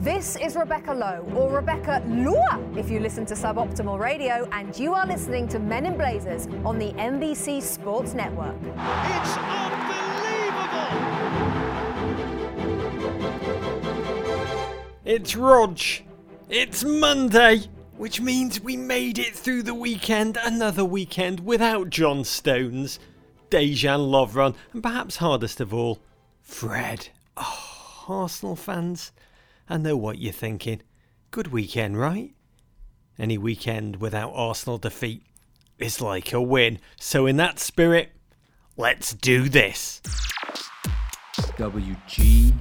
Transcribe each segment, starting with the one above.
This is Rebecca Lowe, or Rebecca Lua if you listen to Suboptimal Radio, and you are listening to Men in Blazers on the NBC Sports Network. It's unbelievable! It's Rog. It's Monday, which means we made it through the weekend, another weekend without John Stones, Dejan Lovren, and perhaps hardest of all, Fred. Oh, Arsenal fans, I know what you're thinking. Good weekend, right? Any weekend without Arsenal defeat is like a win. So, in that spirit, let's do this. WGFOP.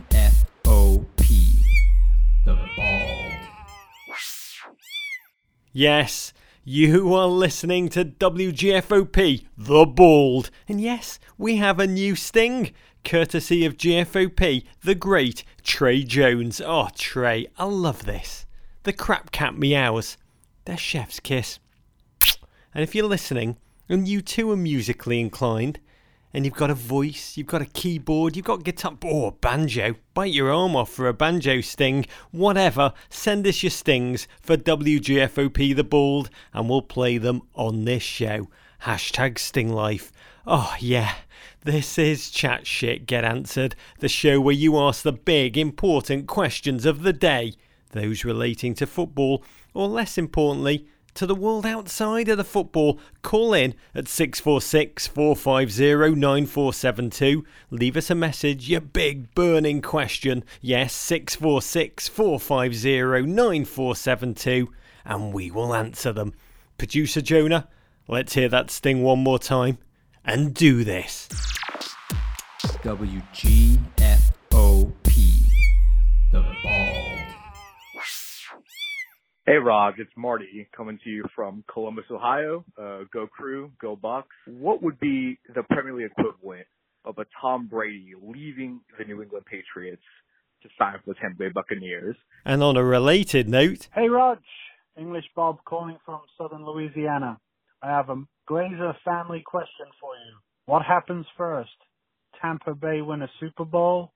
The Bald. Yes, you are listening to WGFOP, The Bald. And yes, we have a new sting, courtesy of GFOP, the great Trey Jones. Oh, Trey, I love this. The crap cat meows. They're chef's kiss. And if you're listening, and you too are musically inclined, and you've got a voice, you've got a keyboard, you've got guitar, or banjo, bite your arm off for a banjo sting, whatever, send us your stings for WGFOP the Bald, and we'll play them on this show. Hashtag Sting Life. Oh, yeah, this is Chat Shit Get Answered, the show where you ask the big, important questions of the day, those relating to football, or less importantly, to the world outside of the football, call in at 646 450 9472. Leave us a message, your big burning question. Yes, 646 450 9472, and we will answer them. Producer Jonah, let's hear that sting one more time and do this. WGFOP. The Bald. Hey, Rog, it's Marty coming to you from Columbus, Ohio. Uh, go Crew, go Bucks. What would be the Premier League equivalent of a Tom Brady leaving the New England Patriots to sign for the Tampa Bay Buccaneers? And on a related note, Hey Rog, English Bob calling from southern Louisiana. I have a Glazer family question for you. What happens first? Tampa Bay win a Super Bowl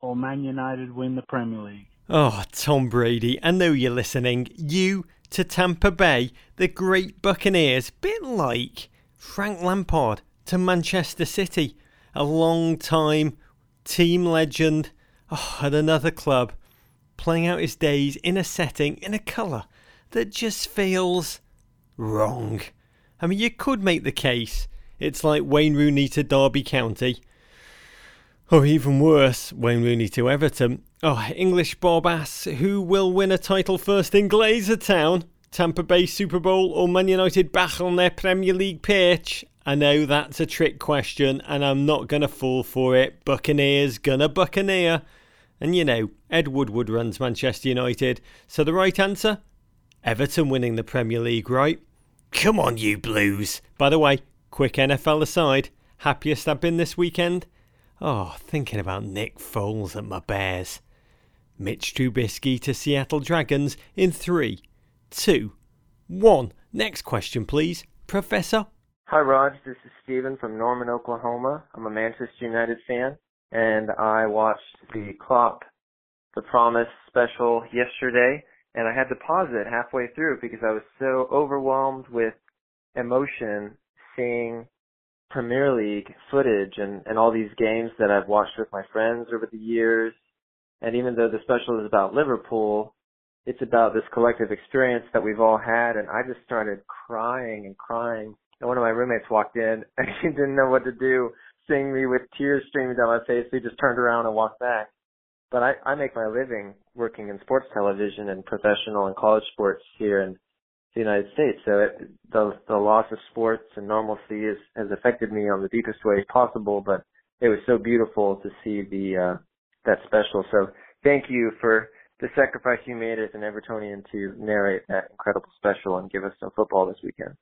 or Man United win the Premier League? Oh, Tom Brady, I know you're listening. You to Tampa Bay, the great Buccaneers, bit like Frank Lampard to Manchester City, a long time team legend oh, at another club, playing out his days in a setting, in a colour that just feels wrong. I mean, you could make the case it's like Wayne Rooney to Derby County. Or even worse, Wayne Rooney to Everton. Oh, English Bob asks, who will win a title first in Glazer Town? Tampa Bay Super Bowl or Man United back on their Premier League pitch? I know that's a trick question and I'm not going to fall for it. Buccaneers gonna Buccaneer. And you know, Ed Woodward runs Manchester United. So the right answer? Everton winning the Premier League, right? Come on, you Blues. By the way, quick NFL aside, happiest I've been this weekend? Oh, thinking about Nick Foles at my Bears. Mitch Trubisky to Seattle Dragons in three, two, one. Next question, please, Professor. Hi, Rog. This is Steven from Norman, Oklahoma. I'm a Manchester United fan, and I watched the Klopp, The Promise special yesterday, and I had to pause it halfway through because I was so overwhelmed with emotion seeing Premier League footage and, and all these games that I've watched with my friends over the years. And even though the special is about Liverpool, it's about this collective experience that we've all had. And I just started crying and crying. And one of my roommates walked in and he didn't know what to do, seeing me with tears streaming down my face. He just turned around and walked back. But I, I make my living working in sports television and professional and college sports here in the United States. So it, the the loss of sports and normalcy is, has affected me on the deepest way possible. But it was so beautiful to see the uh, that special. So thank you for the sacrifice you made as an Evertonian to narrate that incredible special and give us some football this weekend.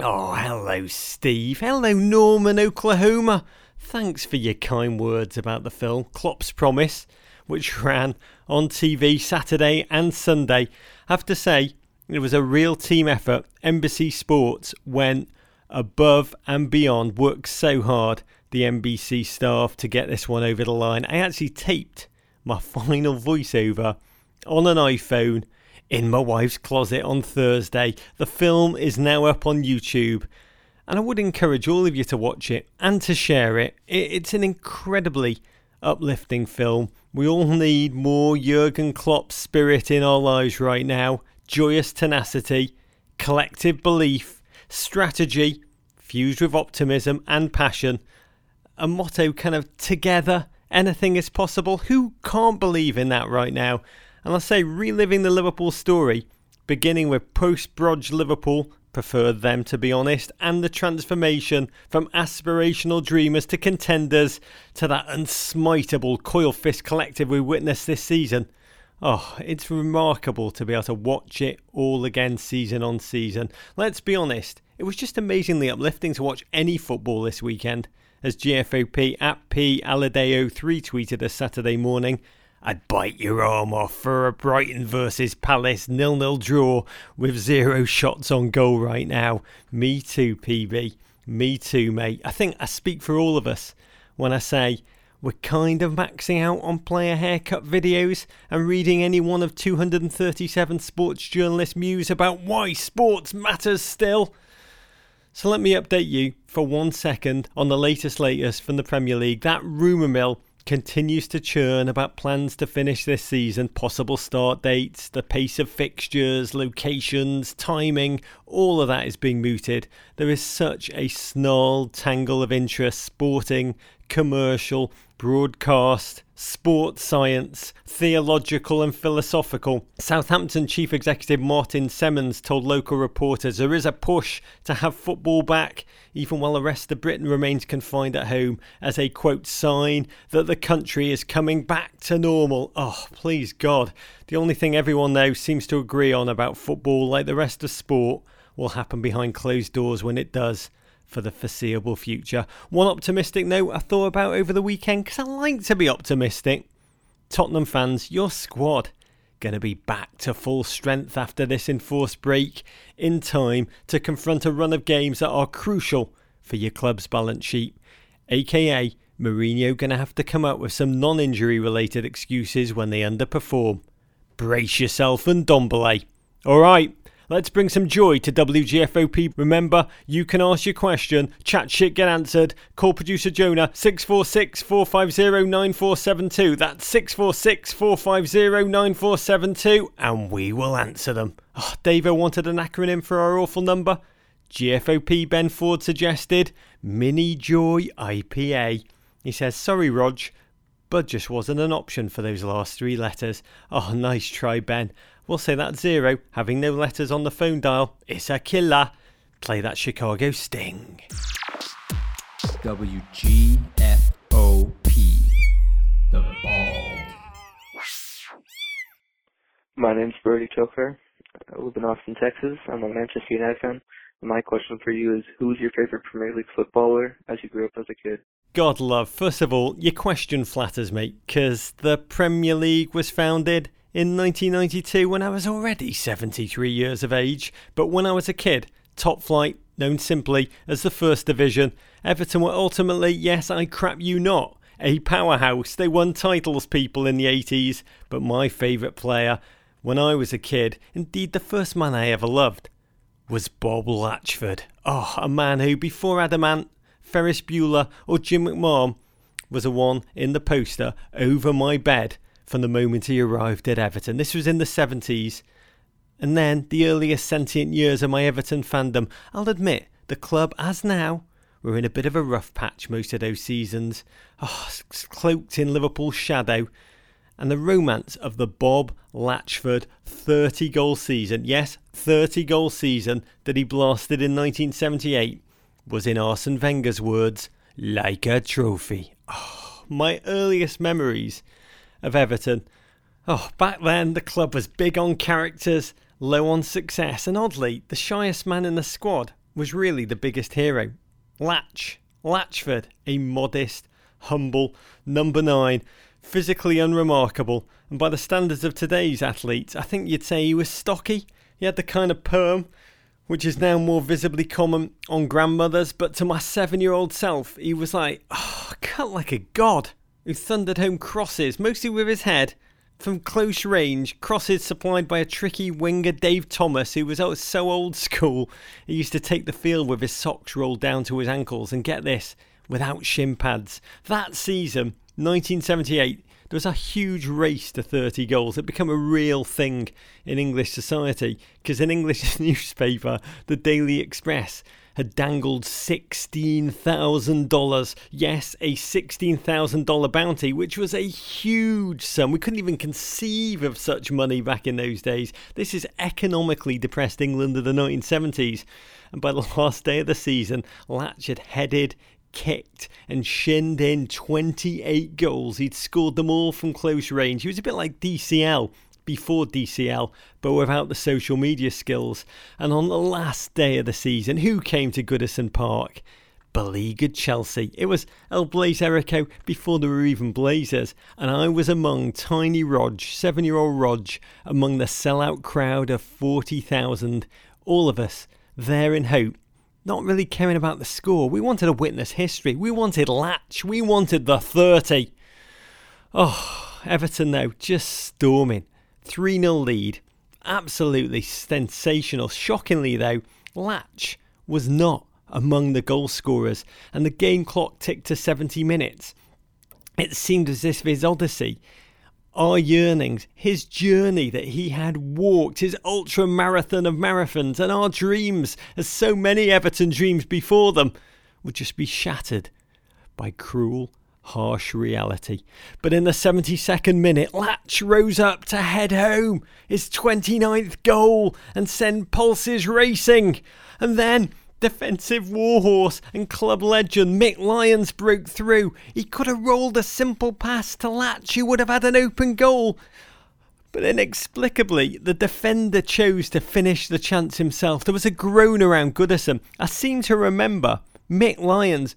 Oh, hello, Steve. Hello, Norman, Oklahoma. Thanks for your kind words about the film Klopp's Promise, which ran on TV Saturday and Sunday. I have to say, it was a real team effort. NBC Sports went above and beyond, worked so hard, the NBC staff, to get this one over the line. I actually taped my final voiceover on an iPhone in my wife's closet on Thursday. The film is now up on YouTube, and I would encourage all of you to watch it and to share it. It's an incredibly uplifting film. We all need more Jurgen Klopp spirit in our lives right now, joyous tenacity, collective belief, strategy, fused with optimism and passion. A motto kind of together, anything is possible. Who can't believe in that right now? And I say, reliving the Liverpool story, beginning with post Brodge Liverpool, preferred them to be honest, and the transformation from aspirational dreamers to contenders to that unsmiteable coil fist collective we witnessed this season. Oh, it's remarkable to be able to watch it all again season on season. Let's be honest, it was just amazingly uplifting to watch any football this weekend. As GFOP at P Aladeo 3 tweeted us Saturday morning, I'd bite your arm off for a Brighton versus Palace nil-nil draw with zero shots on goal right now. Me too, PB. Me too, mate. I think I speak for all of us when I say we're kind of maxing out on player haircut videos and reading any one of 237 sports journalist muse about why sports matters still. So let me update you for one second on the latest latest from the Premier League. That rumour mill continues to churn about plans to finish this season, possible start dates, the pace of fixtures, locations, timing, all of that is being mooted. There is such a snarled tangle of interests sporting, commercial, broadcast, sports science, theological, and philosophical. Southampton Chief Executive Martin Semmens told local reporters there is a push to have football back, even while the rest of Britain remains confined at home, as a quote sign that the country is coming back to normal. Oh, please God. The only thing everyone now seems to agree on about football, like the rest of sport, will happen behind closed doors when it does for the foreseeable future. One optimistic note I thought about over the weekend because I like to be optimistic. Tottenham fans, your squad going to be back to full strength after this enforced break in time to confront a run of games that are crucial for your club's balance sheet. AKA, Mourinho going to have to come up with some non injury related excuses when they underperform. Brace yourself Ndombele. Alright, Let's bring some joy to WGFOP. Remember, you can ask your question, chat shit, get answered. Call producer Jonah 646 450 9472. That's 646 450 9472, and we will answer them. Ah, oh, Davo wanted an acronym for our awful number. GFOP Ben Ford suggested Mini Joy IPA. He says, Sorry, Rog, but just wasn't an option for those last three letters. Oh, nice try, Ben. We'll say that zero, having no letters on the phone dial. It's a killer. Play that Chicago Sting. WGFOP. The Bald. My name's Brody Choker. I live in Austin, Texas. I'm a Manchester United fan. My question for you is Who's your favorite Premier League footballer as you grew up as a kid? God love, first of all, your question flatters me because the Premier League was founded in 1992 when I was already 73 years of age, but when I was a kid, top flight, known simply as the First Division, Everton were ultimately, yes, I crap you not, a powerhouse. They won titles, people, in the 80s, but my favourite player when I was a kid, indeed the first man I ever loved, was Bob Latchford. Oh, a man who, before Adam Ant, Ferris Bueller, or Jim McMahon, was a one in the poster over my bed from the moment he arrived at Everton. This was in the 70s. And then the earliest sentient years of my Everton fandom. I'll admit, the club, as now, were in a bit of a rough patch most of those seasons. Oh, cloaked in Liverpool's shadow. And the romance of the Bob Latchford 30 goal season, yes, 30 goal season that he blasted in 1978, was in Arsene Wenger's words, like a trophy. Oh, my earliest memories of Everton. Oh, back then the club was big on characters, low on success, and oddly, the shyest man in the squad was really the biggest hero. Latch, Latchford, a modest, humble number nine, physically unremarkable, and by the standards of today's athletes, I think you'd say he was stocky. He had the kind of perm which is now more visibly common on grandmothers, but to my seven year old self, he was like, oh, cut like a god who thundered home crosses, mostly with his head, from close range, crosses supplied by a tricky winger Dave Thomas, who was so old school, he used to take the field with his socks rolled down to his ankles and get this, without shin pads. That season, 1978, there was a huge race to 30 goals. It became a real thing in English society because an English newspaper, the Daily Express, had dangled $16,000. Yes, a $16,000 bounty, which was a huge sum. We couldn't even conceive of such money back in those days. This is economically depressed England of the 1970s. And by the last day of the season, Latch had headed kicked and shinned in 28 goals. He'd scored them all from close range. He was a bit like DCL before DCL, but without the social media skills. And on the last day of the season, who came to Goodison Park? beleaguered Chelsea. It was El Blaze Erico before there were even Blazers, and I was among tiny Rog, seven year old Rog, among the sellout crowd of 40,000. All of us there in hope, not really caring about the score. We wanted to witness history. We wanted Latch. We wanted the 30. Oh, Everton, though, just storming. 3 0 lead. Absolutely sensational. Shockingly, though, Latch was not among the goal scorers, and the game clock ticked to 70 minutes. It seemed as if his odyssey, our yearnings, his journey that he had walked, his ultra marathon of marathons, and our dreams, as so many Everton dreams before them, would just be shattered by cruel harsh reality. But in the 72nd minute, Latch rose up to head home, his 29th goal, and send pulses racing. And then defensive warhorse and club legend Mick Lyons broke through. He could have rolled a simple pass to Latch, who would have had an open goal. But inexplicably, the defender chose to finish the chance himself. There was a groan around Goodison. I seem to remember Mick Lyons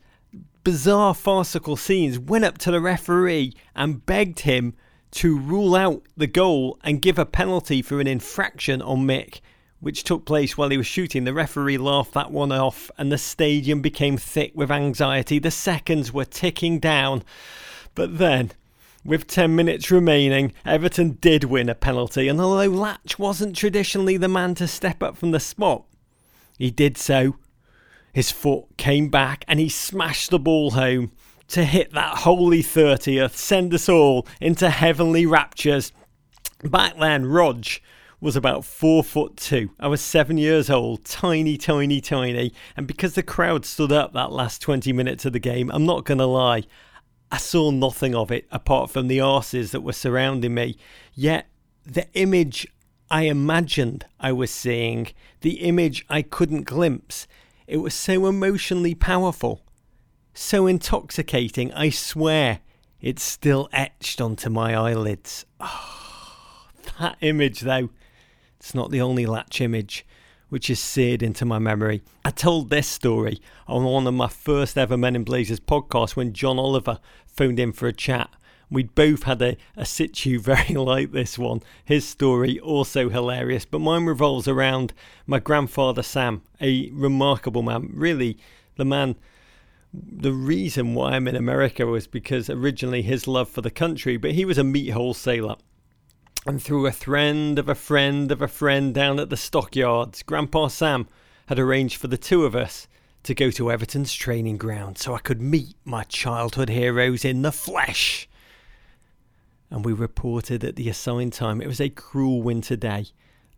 bizarre farcical scenes, went up to the referee and begged him to rule out the goal and give a penalty for an infraction on Mick, which took place while he was shooting. The referee laughed that one off, and the stadium became thick with anxiety. The seconds were ticking down. But then, with 10 minutes remaining, Everton did win a penalty, and although Latch wasn't traditionally the man to step up from the spot, he did so his foot came back and he smashed the ball home to hit that holy 30th, send us all into heavenly raptures. Back then, Rog was about four foot two. I was seven years old, tiny, tiny, tiny. And because the crowd stood up that last 20 minutes of the game, I'm not going to lie, I saw nothing of it apart from the arses that were surrounding me. Yet, the image I imagined I was seeing, the image I couldn't glimpse, it was so emotionally powerful, so intoxicating, I swear it's still etched onto my eyelids. Oh, that image, though, it's not the only latch image which is seared into my memory. I told this story on one of my first ever Men in Blazers podcasts when John Oliver phoned in for a chat We'd both had a, a situ very like this one. His story also hilarious, but mine revolves around my grandfather Sam, a remarkable man. Really, the man. The reason why I'm in America was because originally his love for the country, but he was a meat wholesaler. And through a friend of a friend of a friend down at the stockyards, Grandpa Sam had arranged for the two of us to go to Everton's training ground so I could meet my childhood heroes in the flesh and we reported at the assigned time. It was a cruel winter day.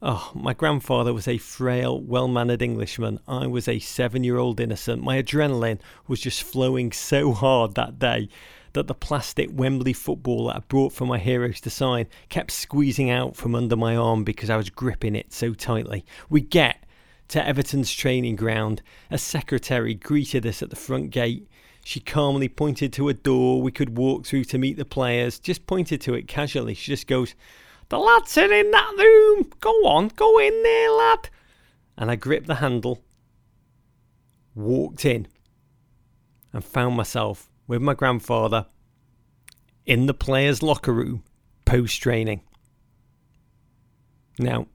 Oh, my grandfather was a frail, well mannered Englishman. I was a seven year old innocent. My adrenaline was just flowing so hard that day that the plastic Wembley football that I brought for my heroes to sign kept squeezing out from under my arm because I was gripping it so tightly. We get to Everton's training ground. A secretary greeted us at the front gate. She calmly pointed to a door we could walk through to meet the players, just pointed to it casually. She just goes, The lads are in that room. Go on, go in there, lad. And I gripped the handle, walked in, and found myself with my grandfather in the players' locker room post training. Now,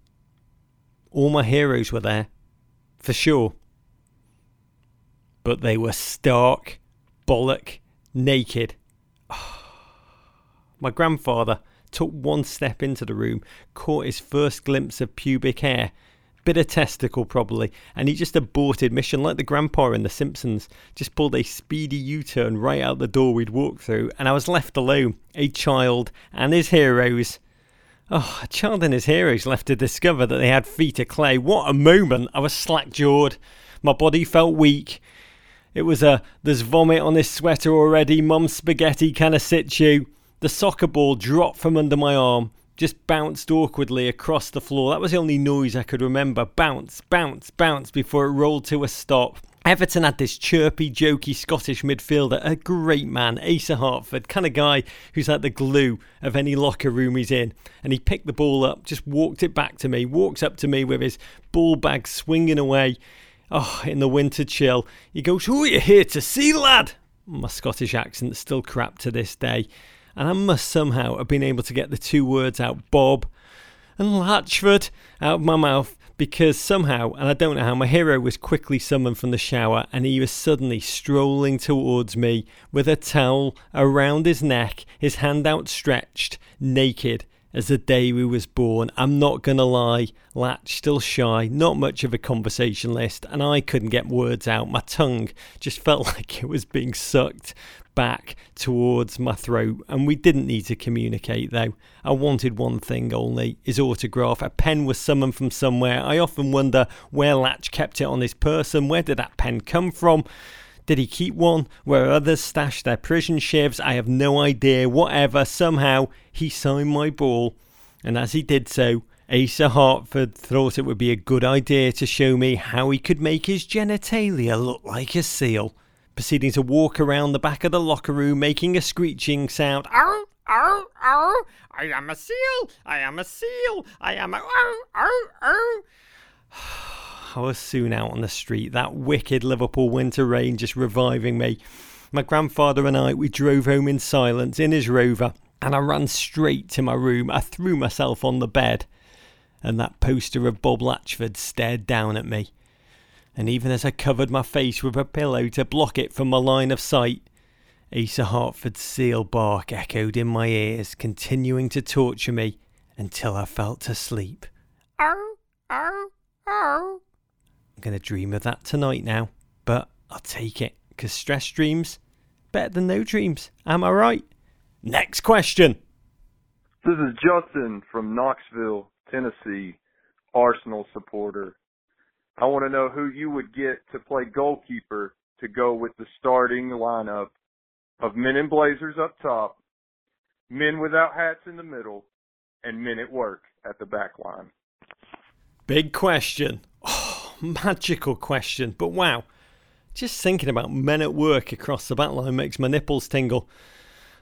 all my heroes were there, for sure, but they were stark bollock naked. My grandfather took one step into the room, caught his first glimpse of pubic hair. Bit of testicle, probably, and he just aborted mission like the grandpa in The Simpsons. Just pulled a speedy U turn right out the door we'd walked through, and I was left alone, a child, and his heroes. Oh, a child and his heroes left to discover that they had feet of clay. What a moment! I was slack jawed. My body felt weak. It was a there's vomit on this sweater already, mum's spaghetti kind of situ. The soccer ball dropped from under my arm, just bounced awkwardly across the floor. That was the only noise I could remember. Bounce, bounce, bounce before it rolled to a stop. Everton had this chirpy, jokey Scottish midfielder, a great man, Asa Hartford, kind of guy who's like the glue of any locker room he's in. And he picked the ball up, just walked it back to me, walks up to me with his ball bag swinging away. Oh, in the winter chill. He goes, Who are you here to see, lad? My Scottish accent's still crap to this day. And I must somehow have been able to get the two words out, Bob and Latchford, out of my mouth because somehow, and I don't know how, my hero was quickly summoned from the shower and he was suddenly strolling towards me with a towel around his neck, his hand outstretched, naked as the day we was born. I'm not gonna lie, Latch still shy, not much of a conversationalist, and I couldn't get words out. My tongue just felt like it was being sucked back towards my throat, and we didn't need to communicate though. I wanted one thing only his autograph. A pen was summoned from somewhere. I often wonder where Latch kept it on his person. Where did that pen come from? Did he keep one where others stashed their prison shivs? I have no idea. Whatever, somehow he signed my ball, and as he did so, Asa Hartford thought it would be a good idea to show me how he could make his genitalia look like a seal proceeding to walk around the back of the locker room making a screeching sound. Ow, ow, ow! I am a seal! I am a seal! I am a ow, ow, ow! I was soon out on the street, that wicked Liverpool winter rain just reviving me. My grandfather and I, we drove home in silence in his rover, and I ran straight to my room. I threw myself on the bed, and that poster of Bob Latchford stared down at me and even as I covered my face with a pillow to block it from my line of sight, Asa Hartford's seal bark echoed in my ears, continuing to torture me until I fell to sleep. Ow, ow, ow. I'm going to dream of that tonight now, but I'll take it, because stress dreams, better than no dreams. Am I right? Next question. This is Justin from Knoxville, Tennessee, Arsenal supporter. I want to know who you would get to play goalkeeper to go with the starting lineup of men in blazers up top, men without hats in the middle, and men at work at the back line. Big question. Oh, magical question. But wow, just thinking about men at work across the back line makes my nipples tingle.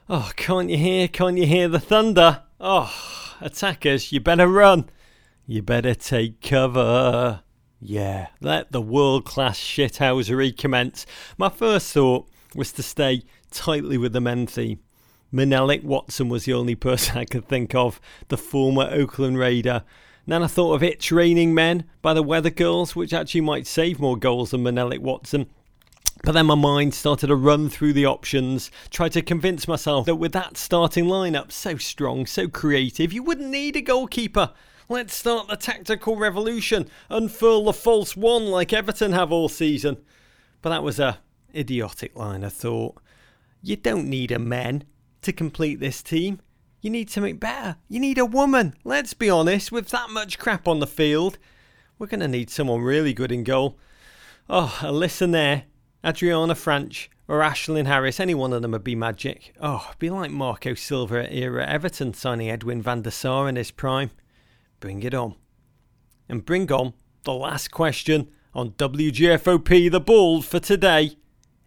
Oh, can't you hear? Can't you hear the thunder? Oh, attackers, you better run. You better take cover. Yeah, let the world class shithousery commence. My first thought was to stay tightly with the men theme. Menelik Watson was the only person I could think of, the former Oakland Raider. Then I thought of It's Raining Men by the Weather Girls, which actually might save more goals than Menelik Watson. But then my mind started to run through the options, tried to convince myself that with that starting lineup, so strong, so creative, you wouldn't need a goalkeeper. Let's start the tactical revolution, unfurl the false one like Everton have all season. But that was a idiotic line of thought. You don't need a man to complete this team. You need something better. You need a woman. Let's be honest, with that much crap on the field, we're going to need someone really good in goal. Oh, a listen there. Adrianna Franch or Ashlyn Harris, any one of them would be magic. Oh, be like Marco Silva era Everton signing Edwin van der Sar in his prime. Bring it on. And bring on the last question on WGFOP The Bald for today.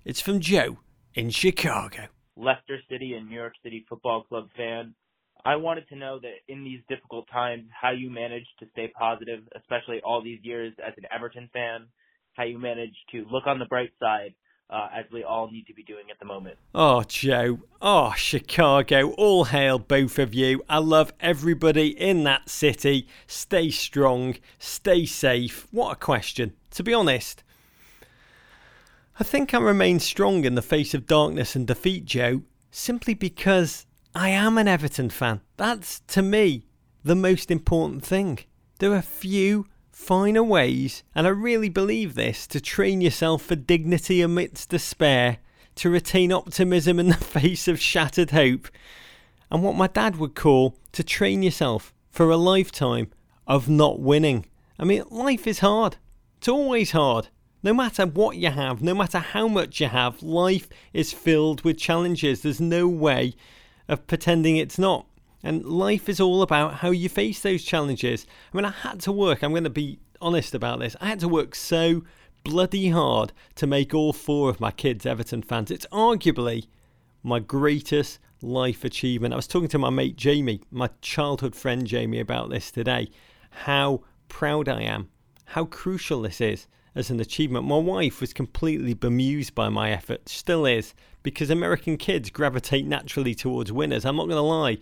It's from Joe in Chicago. Leicester City and New York City Football Club fan. I wanted to know that in these difficult times, how you manage to stay positive, especially all these years as an Everton fan, how you manage to look on the bright side uh, as we all need to be doing at the moment. Oh, Joe. Oh, Chicago. All hail both of you. I love everybody in that city. Stay strong. Stay safe. What a question. To be honest, I think I remain strong in the face of darkness and defeat, Joe, simply because I am an Everton fan. That's, to me, the most important thing. There are few finer ways, and I really believe this, to train yourself for dignity amidst despair, to retain optimism in the face of shattered hope, and what my dad would call to train yourself for a lifetime of not winning. I mean, life is hard. It's always hard. No matter what you have, no matter how much you have, life is filled with challenges. There's no way of pretending it's not. And life is all about how you face those challenges. I mean, I had to work, I'm going to be honest about this. I had to work so bloody hard to make all four of my kids Everton fans. It's arguably my greatest life achievement. I was talking to my mate Jamie, my childhood friend Jamie, about this today. How proud I am, how crucial this is as an achievement. My wife was completely bemused by my effort, still is, because American kids gravitate naturally towards winners. I'm not going to lie.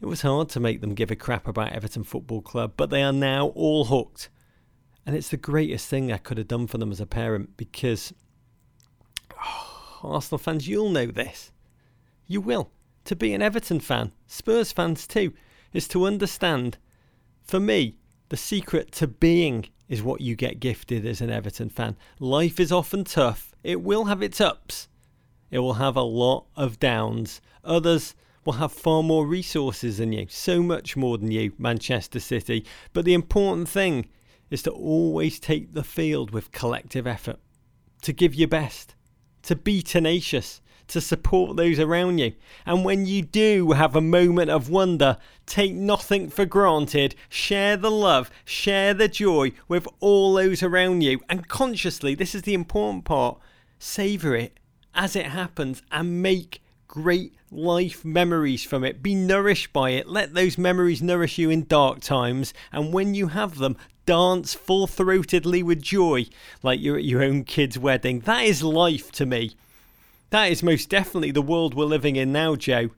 It was hard to make them give a crap about Everton Football Club, but they are now all hooked. And it's the greatest thing I could have done for them as a parent because oh, Arsenal fans, you'll know this. You will. To be an Everton fan, Spurs fans too, is to understand, for me, the secret to being is what you get gifted as an Everton fan. Life is often tough. It will have its ups. It will have a lot of downs. Others will have far more resources than you, so much more than you, Manchester City. But the important thing is to always take the field with collective effort, to give your best, to be tenacious, to support those around you. And when you do have a moment of wonder, take nothing for granted, share the love, share the joy with all those around you. And consciously, this is the important part, savour it as it happens and make great life memories from it. Be nourished by it. Let those memories nourish you in dark times. And when you have them, dance full throatedly with joy like you're at your own kid's wedding. That is life to me. That is most definitely the world we're living in now, Joe.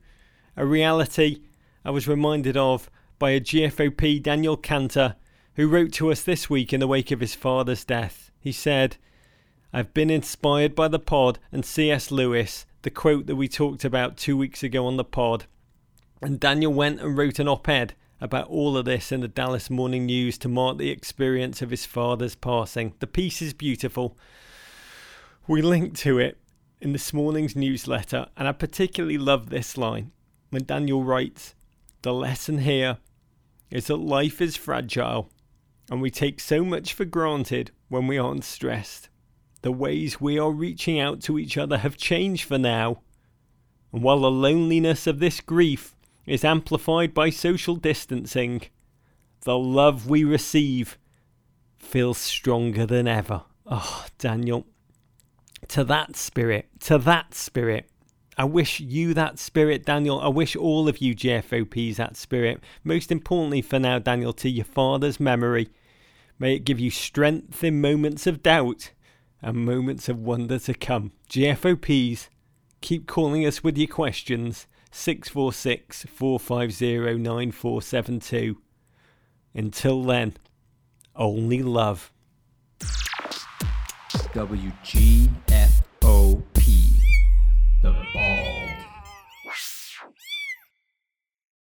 A reality I was reminded of by a GFOP Daniel Cantor who wrote to us this week in the wake of his father's death. He said, I've been inspired by the pod and C.S. Lewis the quote that we talked about two weeks ago on the pod. And Daniel went and wrote an op ed about all of this in the Dallas Morning News to mark the experience of his father's passing. The piece is beautiful. We link to it in this morning's newsletter, and I particularly love this line when Daniel writes The lesson here is that life is fragile, and we take so much for granted when we aren't stressed the ways we are reaching out to each other have changed for now. And while the loneliness of this grief is amplified by social distancing, the love we receive feels stronger than ever. Oh, Daniel, to that spirit, to that spirit. I wish you that spirit, Daniel. I wish all of you GFOPs that spirit. Most importantly for now, Daniel, to your father's memory. May it give you strength in moments of doubt and moments of wonder to come. GFOPs, keep calling us with your questions. 646 450 9472. Until then, only love. WG